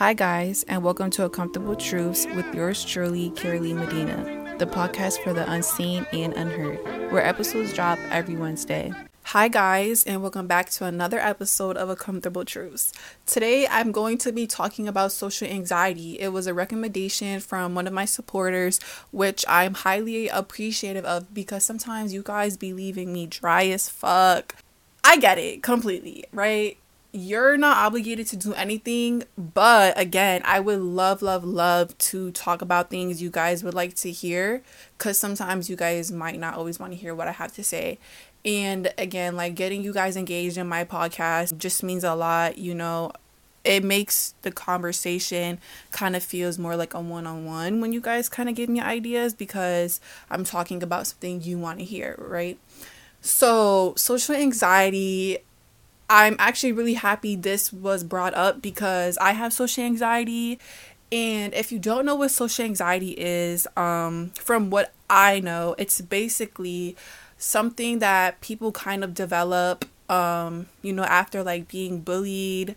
Hi, guys, and welcome to Uncomfortable Truths with yours truly, Kiralee Medina, the podcast for the unseen and unheard, where episodes drop every Wednesday. Hi, guys, and welcome back to another episode of Uncomfortable Truths. Today, I'm going to be talking about social anxiety. It was a recommendation from one of my supporters, which I'm highly appreciative of because sometimes you guys be leaving me dry as fuck. I get it completely, right? You're not obligated to do anything but again i would love love love to talk about things you guys would like to hear because sometimes you guys might not always want to hear what i have to say. And again like getting you guys engaged in my podcast just means a lot you know? It makes the conversation kind of feels more like a one-on-one when you guys kind of give me ideas because i'm talking about something you want to hear right? So social anxiety I'm actually really happy this was brought up because I have social anxiety. And if you don't know what social anxiety is, um, from what I know, it's basically something that people kind of develop, um, you know, after like being bullied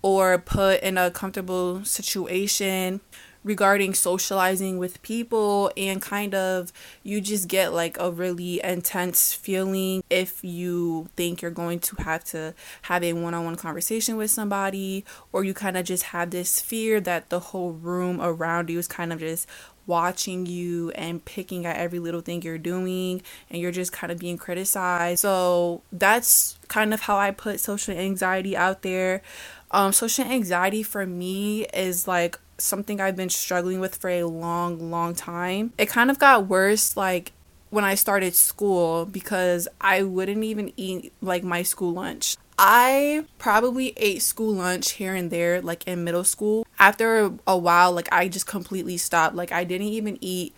or put in a comfortable situation regarding socializing with people and kind of you just get like a really intense feeling if you think you're going to have to have a one-on-one conversation with somebody or you kind of just have this fear that the whole room around you is kind of just watching you and picking at every little thing you're doing and you're just kind of being criticized. So that's kind of how I put social anxiety out there. Um, social anxiety for me is like something I've been struggling with for a long, long time. It kind of got worse like when I started school because I wouldn't even eat like my school lunch. I probably ate school lunch here and there like in middle school. After a while like I just completely stopped. Like I didn't even eat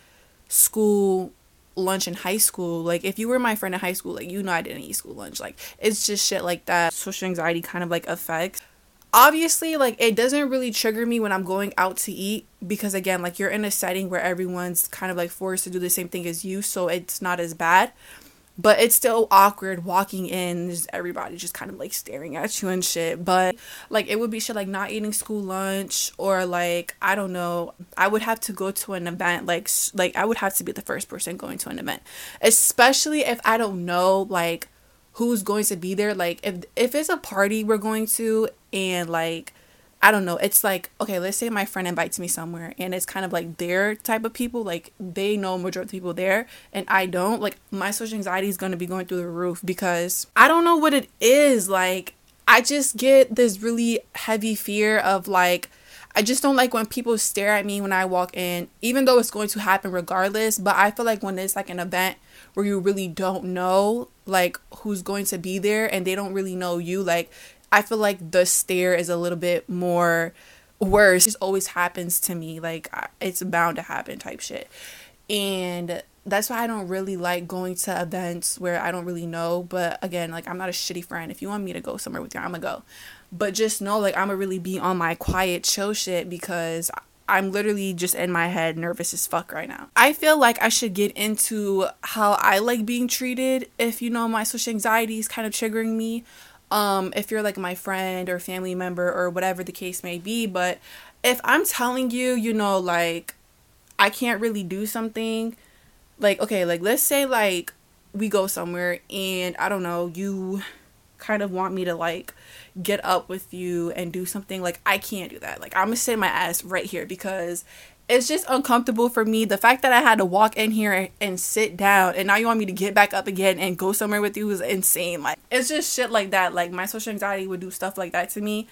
school lunch in high school. Like if you were my friend in high school, like you know I didn't eat school lunch. Like it's just shit like that. Social anxiety kind of like affects obviously like it doesn't really trigger me when i'm going out to eat because again like you're in a setting where everyone's kind of like forced to do the same thing as you so it's not as bad. But it's still awkward walking in just everybody just kind of like staring at you and shit. But like it would be shit like not eating school lunch or like i don't know. I would have to go to an event like like i would have to be the first person going to an event. Especially if i don't know like who's going to be there. Like if if it's a party we're going to and like I don't know. It's like okay, let's say my friend invites me somewhere, and it's kind of like their type of people. Like they know majority of people there, and I don't. Like my social anxiety is gonna be going through the roof because I don't know what it is. Like I just get this really heavy fear of like I just don't like when people stare at me when I walk in, even though it's going to happen regardless. But I feel like when it's like an event where you really don't know like who's going to be there and they don't really know you, like I feel like the stare is a little bit more worse. It always happens to me. Like it's bound to happen type shit. And that's why I don't really like going to events where I don't really know. But again, like I'm not a shitty friend. If you want me to go somewhere with you, I'm gonna go. But just know like I'm gonna really be on my quiet chill shit because I'm literally just in my head nervous as fuck right now. I feel like I should get into how I like being treated if you know my social anxiety is kind of triggering me um if you're like my friend or family member or whatever the case may be but if i'm telling you you know like i can't really do something like okay like let's say like we go somewhere and i don't know you kind of want me to like get up with you and do something like i can't do that. Like i'm gonna sit my ass right here because it's just uncomfortable for me. The fact that I had to walk in here and sit down and now you want me to get back up again and go somewhere with you is insane. Like it's just shit like that. Like my social anxiety would do stuff like that to me.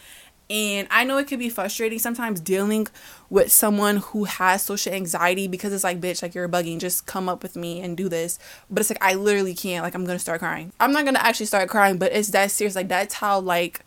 And I know it could be frustrating sometimes dealing with someone who has social anxiety because it's like, bitch, like you're bugging, just come up with me and do this. But it's like, I literally can't. Like, I'm gonna start crying. I'm not gonna actually start crying, but it's that serious. Like, that's how, like,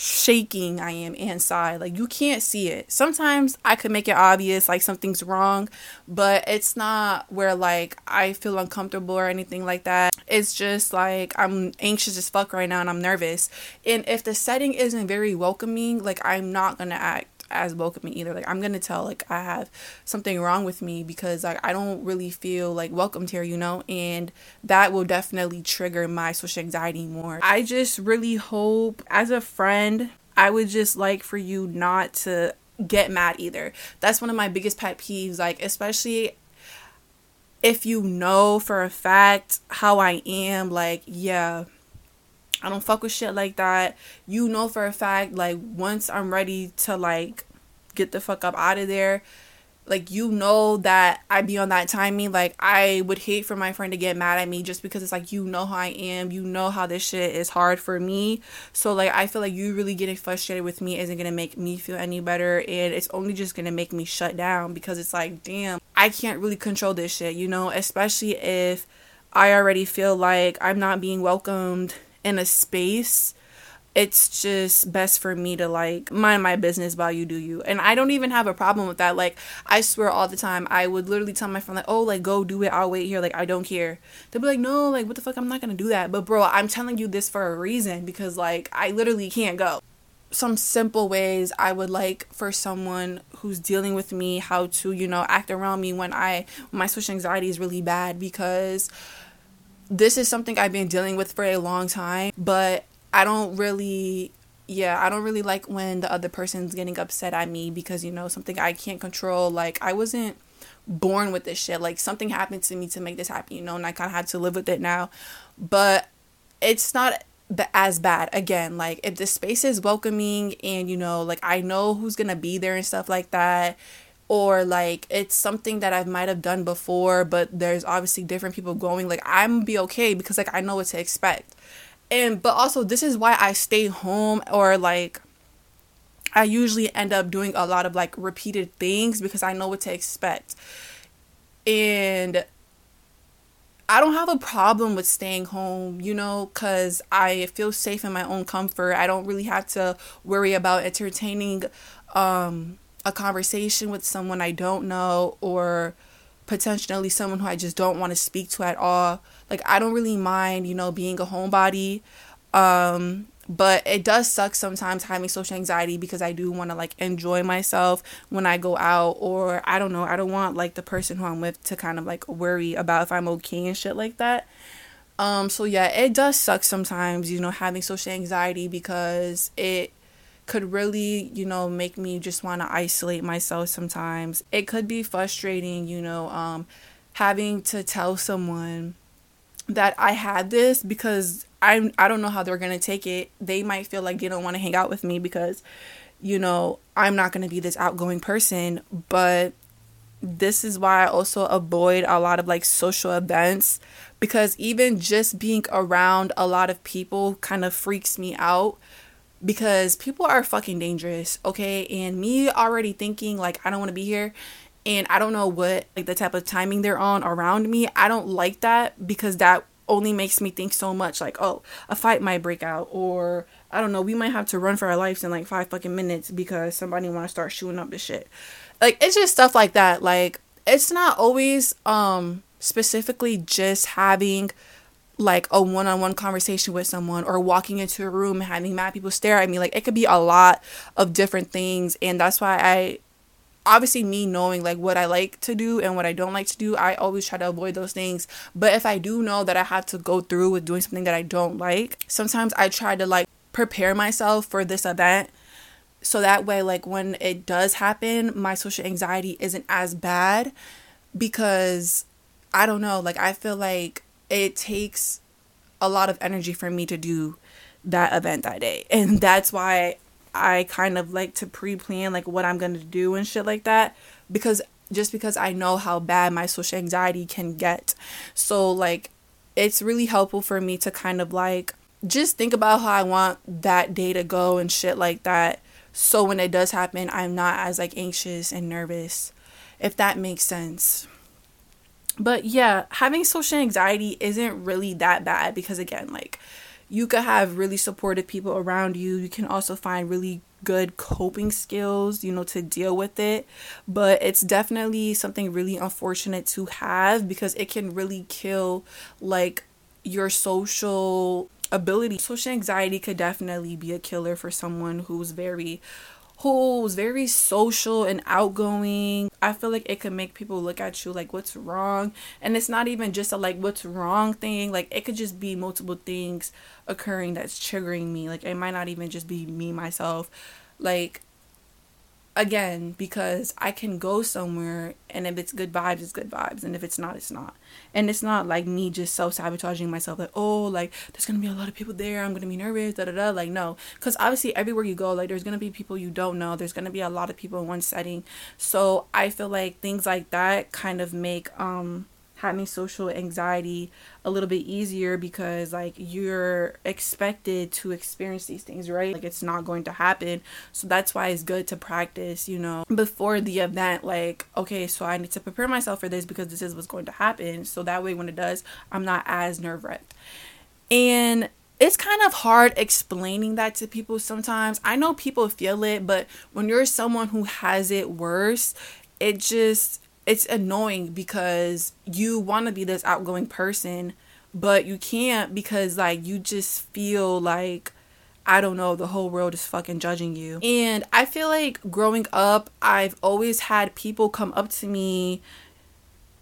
shaking I am inside. Like you can't see it. Sometimes I could make it obvious like something's wrong, but it's not where like I feel uncomfortable or anything like that. It's just like I'm anxious as fuck right now and I'm nervous. And if the setting isn't very welcoming, like I'm not going to act as welcoming either. Like I'm gonna tell like I have something wrong with me because like I don't really feel like welcomed here, you know, and that will definitely trigger my social anxiety more. I just really hope as a friend, I would just like for you not to get mad either. That's one of my biggest pet peeves, like, especially if you know for a fact how I am, like, yeah, I don't fuck with shit like that. You know for a fact, like, once I'm ready to, like, get the fuck up out of there, like you know that I'd be on that timing. Like I would hate for my friend to get mad at me just because it's like you know how I am, you know how this shit is hard for me. So like I feel like you really getting frustrated with me isn't gonna make me feel any better and it's only just gonna make me shut down because it's like damn, I can't really control this shit, you know, especially if I already feel like I'm not being welcomed in a space it's just best for me to like mind my business while you do you. And I don't even have a problem with that. Like I swear all the time, I would literally tell my friend like, "Oh, like go do it. I'll wait here. Like I don't care." They'd be like, "No, like what the fuck? I'm not gonna do that." But bro, I'm telling you this for a reason because like I literally can't go. Some simple ways I would like for someone who's dealing with me how to you know act around me when I when my social anxiety is really bad because this is something I've been dealing with for a long time, but I don't really yeah, I don't really like when the other person's getting upset at me because you know something I can't control. Like I wasn't born with this shit. Like something happened to me to make this happen, you know, and I kind of had to live with it now. But it's not as bad again like if the space is welcoming and you know like i know who's gonna be there and stuff like that or like it's something that i might have done before but there's obviously different people going like i'm be okay because like i know what to expect and but also this is why I stay home or like I usually end up doing a lot of like repeated things because I know what to expect. And I don't have a problem with staying home, you know, cuz I feel safe in my own comfort. I don't really have to worry about entertaining um a conversation with someone I don't know or potentially someone who I just don't want to speak to at all. Like I don't really mind, you know, being a homebody. Um but it does suck sometimes having social anxiety because I do want to like enjoy myself when I go out or I don't know, I don't want like the person who I'm with to kind of like worry about if I'm okay and shit like that. Um so yeah, it does suck sometimes, you know, having social anxiety because it could really, you know, make me just want to isolate myself sometimes. It could be frustrating, you know, um, having to tell someone that I had this because I'm I don't know how they're going to take it. They might feel like they don't want to hang out with me because you know, I'm not going to be this outgoing person, but this is why I also avoid a lot of like social events because even just being around a lot of people kind of freaks me out because people are fucking dangerous, okay? And me already thinking like I don't want to be here and I don't know what like the type of timing they're on around me. I don't like that because that only makes me think so much like, oh, a fight might break out or I don't know, we might have to run for our lives in like 5 fucking minutes because somebody want to start shooting up the shit. Like it's just stuff like that. Like it's not always um specifically just having like a one-on-one conversation with someone or walking into a room and having mad people stare at me like it could be a lot of different things. And that's why i obviously me knowing like what i like to do and what i don't like to do i always try to avoid those things. But if i do know that i have to go through with doing something that i don't like sometimes i try to like prepare myself for this event so that way like when it does happen my social anxiety isn't as bad because i don't know like i feel like it takes a lot of energy for me to do that event that day. And that's why I kind of like to pre-plan like what I'm going to do and shit like that because just because I know how bad my social anxiety can get. So like it's really helpful for me to kind of like just think about how I want that day to go and shit like that. So when it does happen, I'm not as like anxious and nervous. If that makes sense. But yeah, having social anxiety isn't really that bad because, again, like you could have really supportive people around you. You can also find really good coping skills, you know, to deal with it. But it's definitely something really unfortunate to have because it can really kill like your social ability. Social anxiety could definitely be a killer for someone who's very who's very social and outgoing. I feel like it could make people look at you like what's wrong. And it's not even just a like what's wrong thing. Like it could just be multiple things occurring that's triggering me. Like it might not even just be me myself. Like again because I can go somewhere and if it's good vibes, it's good vibes, and if it's not, it's not. And it's not like me just self sabotaging myself, like oh, like there's gonna be a lot of people there, I'm gonna be nervous, da da da. Like no, because obviously everywhere you go, like there's gonna be people you don't know, there's gonna be a lot of people in one setting. So I feel like things like that kind of make um having social anxiety a little bit easier because like you're expected to experience these things right? Like it's not going to happen. So that's why it's good to practice you know. Before the event like okay so i need to prepare myself for this because this is what's going to happen. So that way when it does i'm not as nerve-wracked. And it's kind of hard explaining that to people sometimes. I know people feel it, but when you're someone who has it worse, it just it's annoying because you want to be this outgoing person, but you can't because like you just feel like I don't know, the whole world is fucking judging you. And I feel like growing up, I've always had people come up to me.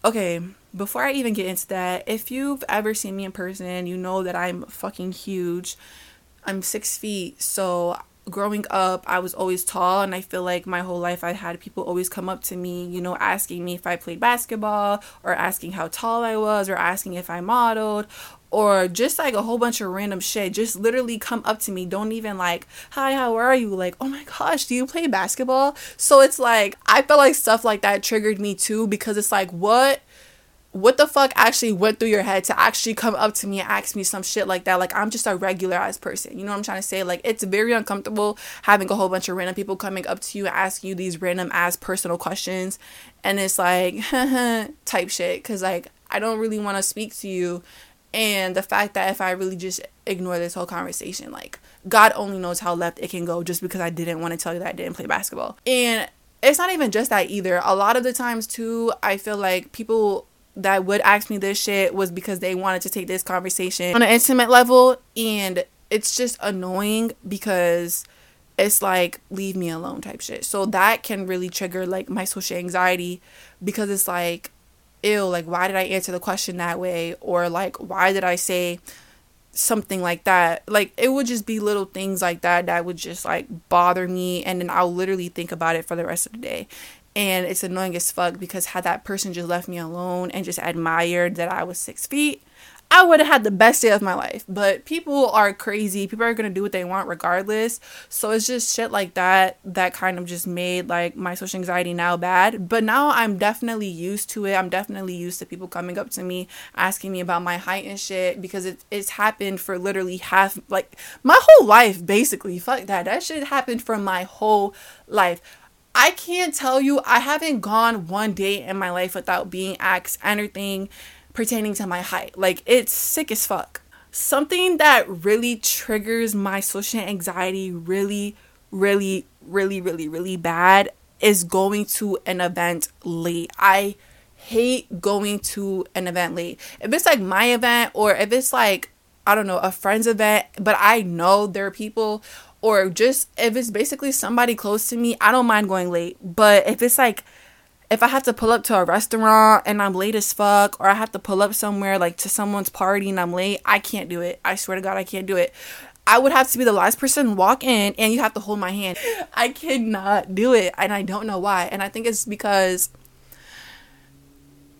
Okay, before I even get into that, if you've ever seen me in person, you know that I'm fucking huge. I'm six feet, so growing up, I was always tall, and I feel like my whole life I had people always come up to me, you know, asking me if I played basketball, or asking how tall I was, or asking if I modeled, or just like a whole bunch of random shit. Just literally come up to me. Don't even like, hi, how are you? Like, oh my gosh, do you play basketball? So it's like, I felt like stuff like that triggered me too, because it's like, what? What the fuck actually went through your head to actually come up to me and ask me some shit like that? Like, I'm just a regular ass person. You know what I'm trying to say? Like, it's very uncomfortable having a whole bunch of random people coming up to you and asking you these random ass personal questions. And it's like, type shit. Cause, like, I don't really want to speak to you. And the fact that if I really just ignore this whole conversation, like, God only knows how left it can go just because I didn't want to tell you that I didn't play basketball. And it's not even just that either. A lot of the times, too, I feel like people that would ask me this shit was because they wanted to take this conversation on an intimate level and it's just annoying because it's like leave me alone type shit. So that can really trigger like my social anxiety because it's like ew, like why did I answer the question that way or like why did I say something like that. Like it would just be little things like that that would just like bother me and then I'll literally think about it for the rest of the day and it's annoying as fuck because had that person just left me alone and just admired that I was six feet, I would have had the best day of my life. But people are crazy. People are gonna do what they want regardless. So it's just shit like that that kind of just made like my social anxiety now bad. But now I'm definitely used to it. I'm definitely used to people coming up to me asking me about my height and shit because it, it's happened for literally half like my whole life basically. Fuck that. That shit happened for my whole life. I can't tell you, I haven't gone one day in my life without being asked anything pertaining to my height. Like, it's sick as fuck. Something that really triggers my social anxiety really, really, really, really, really bad is going to an event late. I hate going to an event late. If it's like my event or if it's like, I don't know, a friend's event, but I know there are people or just if it's basically somebody close to me, I don't mind going late. But if it's like if I have to pull up to a restaurant and I'm late as fuck, or I have to pull up somewhere like to someone's party and I'm late, I can't do it. I swear to God, I can't do it. I would have to be the last person walk in and you have to hold my hand. I cannot do it and I don't know why. And I think it's because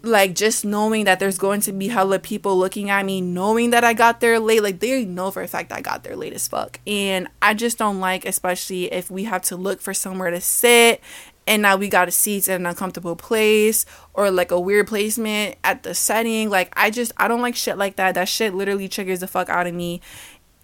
like just knowing that there's going to be hella people looking at me, knowing that I got there late, like they know for a fact I got there late as fuck. And I just don't like, especially if we have to look for somewhere to sit and now we got a seats in an uncomfortable place or like a weird placement at the setting. Like I just I don't like shit like that. That shit literally triggers the fuck out of me.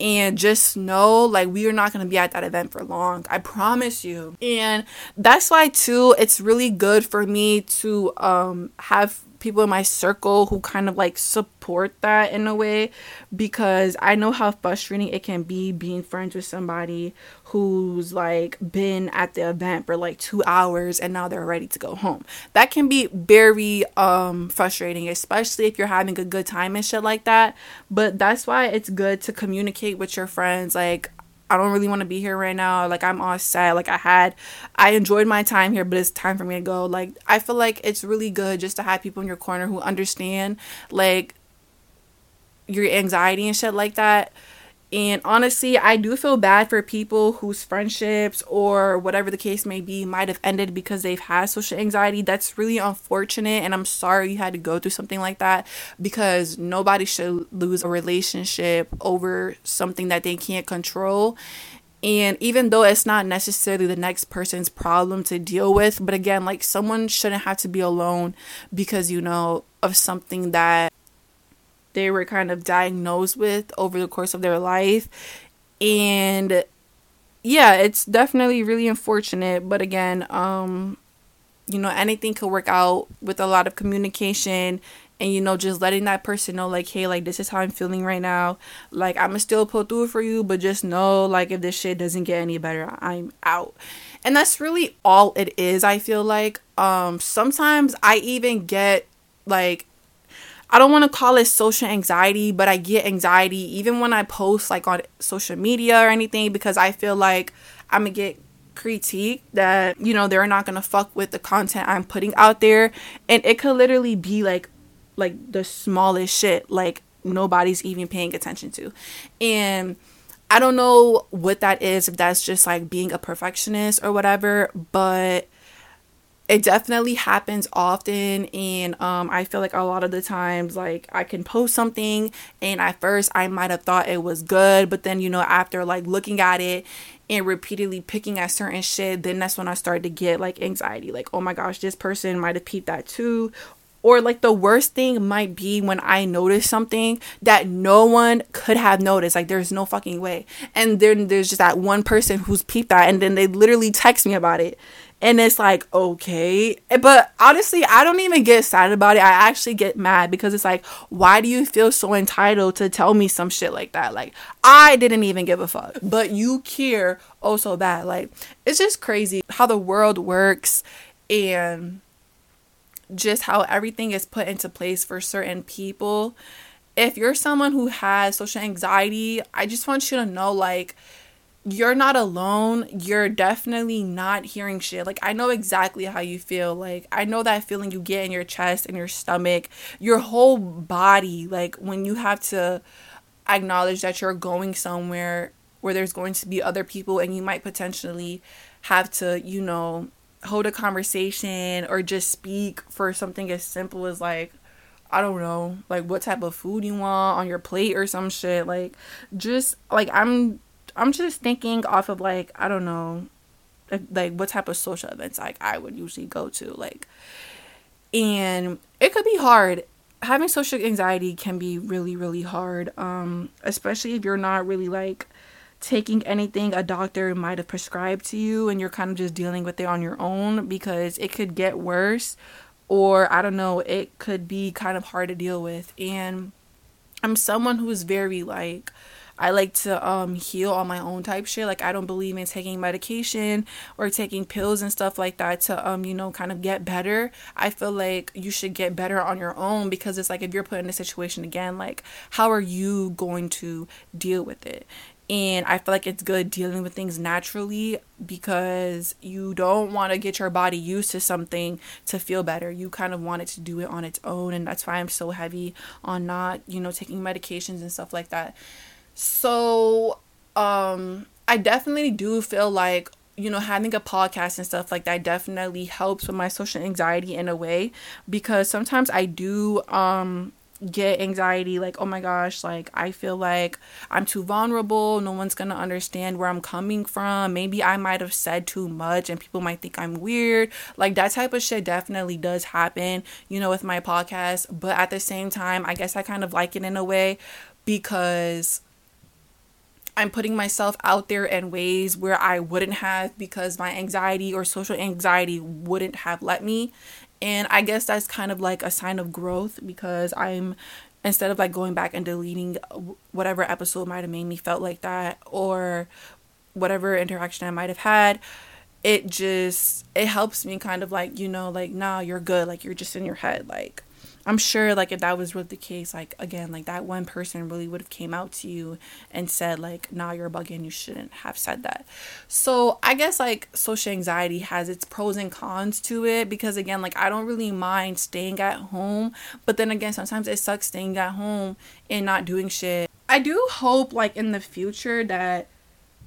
And just know, like, we are not gonna be at that event for long. I promise you. And that's why, too, it's really good for me to um, have people in my circle who kind of like support that in a way because I know how frustrating it can be being friends with somebody who's like been at the event for like 2 hours and now they're ready to go home. That can be very um frustrating especially if you're having a good time and shit like that. But that's why it's good to communicate with your friends like I don't really want to be here right now. Like I'm all sad. Like I had I enjoyed my time here, but it's time for me to go. Like I feel like it's really good just to have people in your corner who understand like your anxiety and shit like that. And honestly, I do feel bad for people whose friendships or whatever the case may be might have ended because they've had social anxiety. That's really unfortunate. And I'm sorry you had to go through something like that because nobody should lose a relationship over something that they can't control. And even though it's not necessarily the next person's problem to deal with, but again, like someone shouldn't have to be alone because, you know, of something that they were kind of diagnosed with over the course of their life. And yeah, it's definitely really unfortunate, but again, um you know, anything could work out with a lot of communication and you know just letting that person know like hey like this is how i'm feeling right now. Like i'm gonna still pull through for you but just know like if this shit doesn't get any better i'm out. And that's really all it is i feel like. Um sometimes i even get like I don't want to call it social anxiety, but I get anxiety even when I post like on social media or anything because I feel like I'm going to get critique that, you know, they're not going to fuck with the content I'm putting out there. And it could literally be like, like the smallest shit, like nobody's even paying attention to. And I don't know what that is, if that's just like being a perfectionist or whatever, but it definitely happens often and um, i feel like a lot of the times like i can post something and at first i might have thought it was good but then you know after like looking at it and repeatedly picking at certain shit then that's when i started to get like anxiety like oh my gosh this person might have peeped that too or like the worst thing might be when I notice something that no one could have noticed. Like there's no fucking way. And then there's just that one person who's peeped that and then they literally text me about it and it's like okay. Eh, but honestly i don't even get excited about it. I actually get mad because it's like why do you feel so entitled to tell me some shit like that? Like i didn't even give a fuck. But you care oh so bad. Like it's just crazy how the world works and just how everything is put into place for certain people. If you're someone who has social anxiety i just want you to know like you're not alone. You're definitely not hearing shit. Like, I know exactly how you feel. Like, I know that feeling you get in your chest and your stomach, your whole body. Like, when you have to acknowledge that you're going somewhere where there's going to be other people and you might potentially have to, you know, hold a conversation or just speak for something as simple as, like, I don't know, like what type of food you want on your plate or some shit. Like, just like I'm I'm just thinking off of like I don't know, like what type of social events like I would usually go to, like, and it could be hard. Having social anxiety can be really really hard, um, especially if you're not really like taking anything a doctor might have prescribed to you and you're kind of just dealing with it on your own because it could get worse or I don't know, it could be kind of hard to deal with. And I'm someone who's very like I like to um heal on my own type shit. Like I don't believe in taking medication or taking pills and stuff like that to um you know kind of get better. I feel like you should get better on your own because it's like if you're put in a situation again, like how are you going to deal with it? And I feel like it's good dealing with things naturally because you don't want to get your body used to something to feel better. You kind of want it to do it on its own. And that's why I'm so heavy on not, you know, taking medications and stuff like that. So, um, I definitely do feel like you know having a podcast and stuff like that definitely helps with my social anxiety in a way because sometimes I do um get anxiety like oh my gosh like i feel like i'm too vulnerable. No one's gonna understand where i'm coming from. Maybe i might have said too much and people might think i'm weird. Like that type of shit definitely does happen you know with my podcast but at the same time i guess i kind of like it in a way because I'm putting myself out there in ways where I wouldn't have because my anxiety or social anxiety wouldn't have let me. And I guess that's kind of like a sign of growth because I'm instead of like going back and deleting whatever episode might have made me felt like that or whatever interaction I might have had, it just it helps me kind of like, you know, like nah, you're good, like you're just in your head like I'm sure like if that was really the case, like again, like that one person really would have came out to you and said like, "Nah, you're bugging. You shouldn't have said that." So I guess like social anxiety has its pros and cons to it because again, like I don't really mind staying at home, but then again, sometimes it sucks staying at home and not doing shit I do hope like in the future that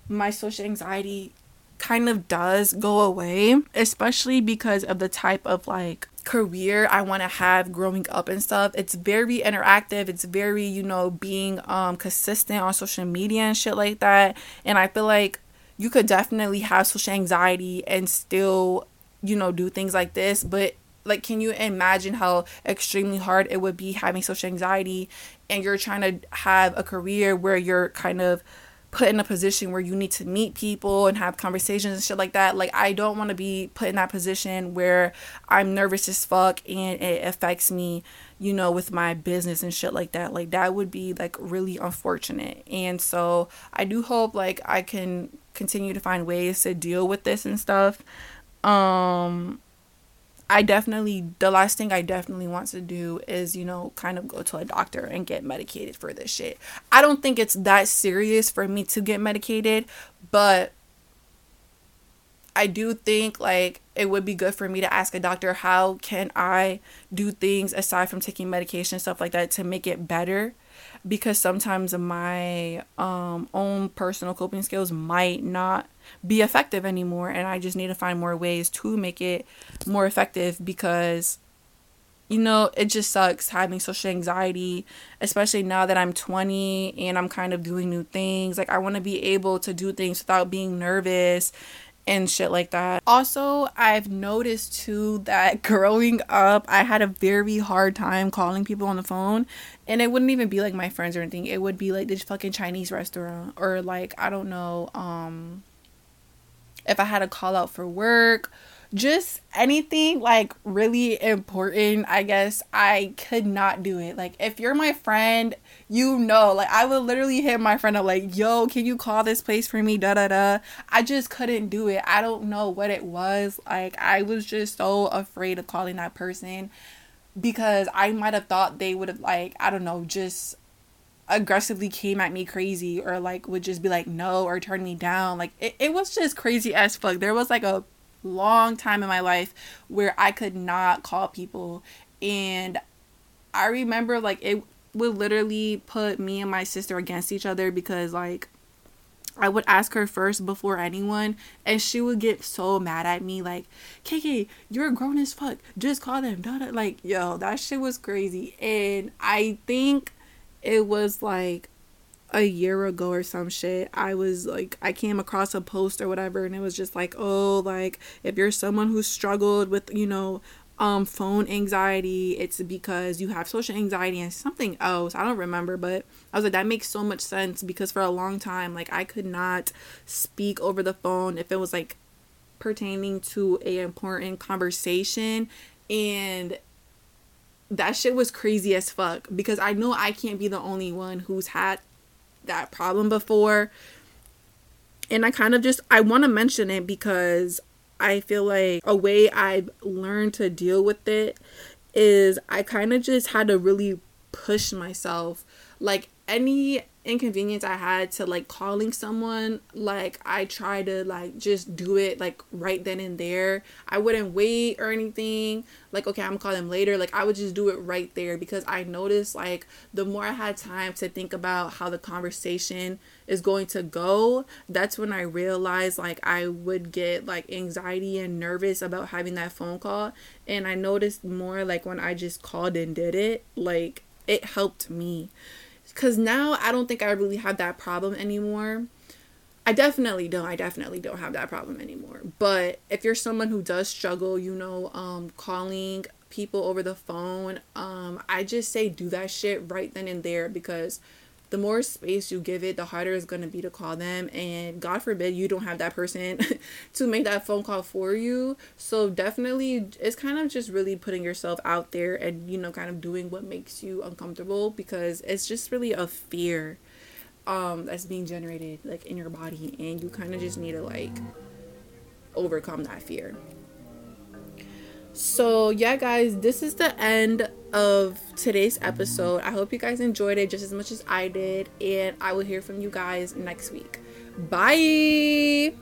my social anxiety kind of does go away, especially because of the type of like career I want to have growing up and stuff. It's very interactive. It's very, you know, being um consistent on social media and shit like that. And I feel like you could definitely have social anxiety and still, you know, do things like this, but like can you imagine how extremely hard it would be having social anxiety and you're trying to have a career where you're kind of put in a position where you need to meet people and have conversations and shit like that. Like I don't want to be put in that position where I'm nervous as fuck and it affects me, you know, with my business and shit like that. Like that would be like really unfortunate. And so I do hope like I can continue to find ways to deal with this and stuff. Um I definitely the last thing I definitely want to do is, you know, kind of go to a doctor and get medicated for this shit. I don't think it's that serious for me to get medicated, but I do think like it would be good for me to ask a doctor how can I do things aside from taking medication and stuff like that to make it better because sometimes my um, own personal coping skills might not be effective anymore and I just need to find more ways to make it more effective because you know, it just sucks having social anxiety, especially now that I'm 20 and I'm kind of doing new things. Like, I want to be able to do things without being nervous and shit like that. Also, I've noticed too that growing up, I had a very hard time calling people on the phone, and it wouldn't even be like my friends or anything. It would be like this fucking Chinese restaurant or like I don't know, um if I had a call out for work, just anything like really important, I guess I could not do it. Like if you're my friend, you know, like I would literally hit my friend up like, "Yo, can you call this place for me?" da da da. I just couldn't do it. I don't know what it was. Like I was just so afraid of calling that person because I might have thought they would have like, I don't know, just aggressively came at me crazy or like would just be like no or turn me down like it, it was just crazy as fuck there was like a long time in my life where i could not call people and i remember like it would literally put me and my sister against each other because like I would ask her first before anyone, and she would get so mad at me, like, KK, you're grown as fuck. Just call them. Like, yo, that shit was crazy. And I think it was like a year ago or some shit i was like i came across a post or whatever and it was just like oh like if you're someone who struggled with you know um phone anxiety it's because you have social anxiety and something else i don't remember but i was like that makes so much sense because for a long time like i could not speak over the phone if it was like pertaining to a important conversation and that shit was crazy as fuck because I know I can't be the only one who's had that problem before. And I kind of just I want to mention it because I feel like a way I've learned to deal with it is I kind of just had to really push myself. Like any inconvenience I had to like calling someone, like I try to like just do it like right then and there. I wouldn't wait or anything. Like, okay, I'm gonna call them later. Like I would just do it right there because I noticed like the more I had time to think about how the conversation is going to go, that's when I realized like I would get like anxiety and nervous about having that phone call. And I noticed more like when I just called and did it, like it helped me because now I don't think I really have that problem anymore. I definitely don't. I definitely don't have that problem anymore. But if you're someone who does struggle, you know, um, calling people over the phone, um, I just say do that shit right then and there because the more space you give it, the harder it's going to be to call them. And God forbid you don't have that person to make that phone call for you. So, definitely, it's kind of just really putting yourself out there and, you know, kind of doing what makes you uncomfortable because it's just really a fear um, that's being generated, like, in your body. And you kind of just need to, like, overcome that fear. So, yeah, guys, this is the end of today's episode. I hope you guys enjoyed it just as much as I did, and I will hear from you guys next week. Bye.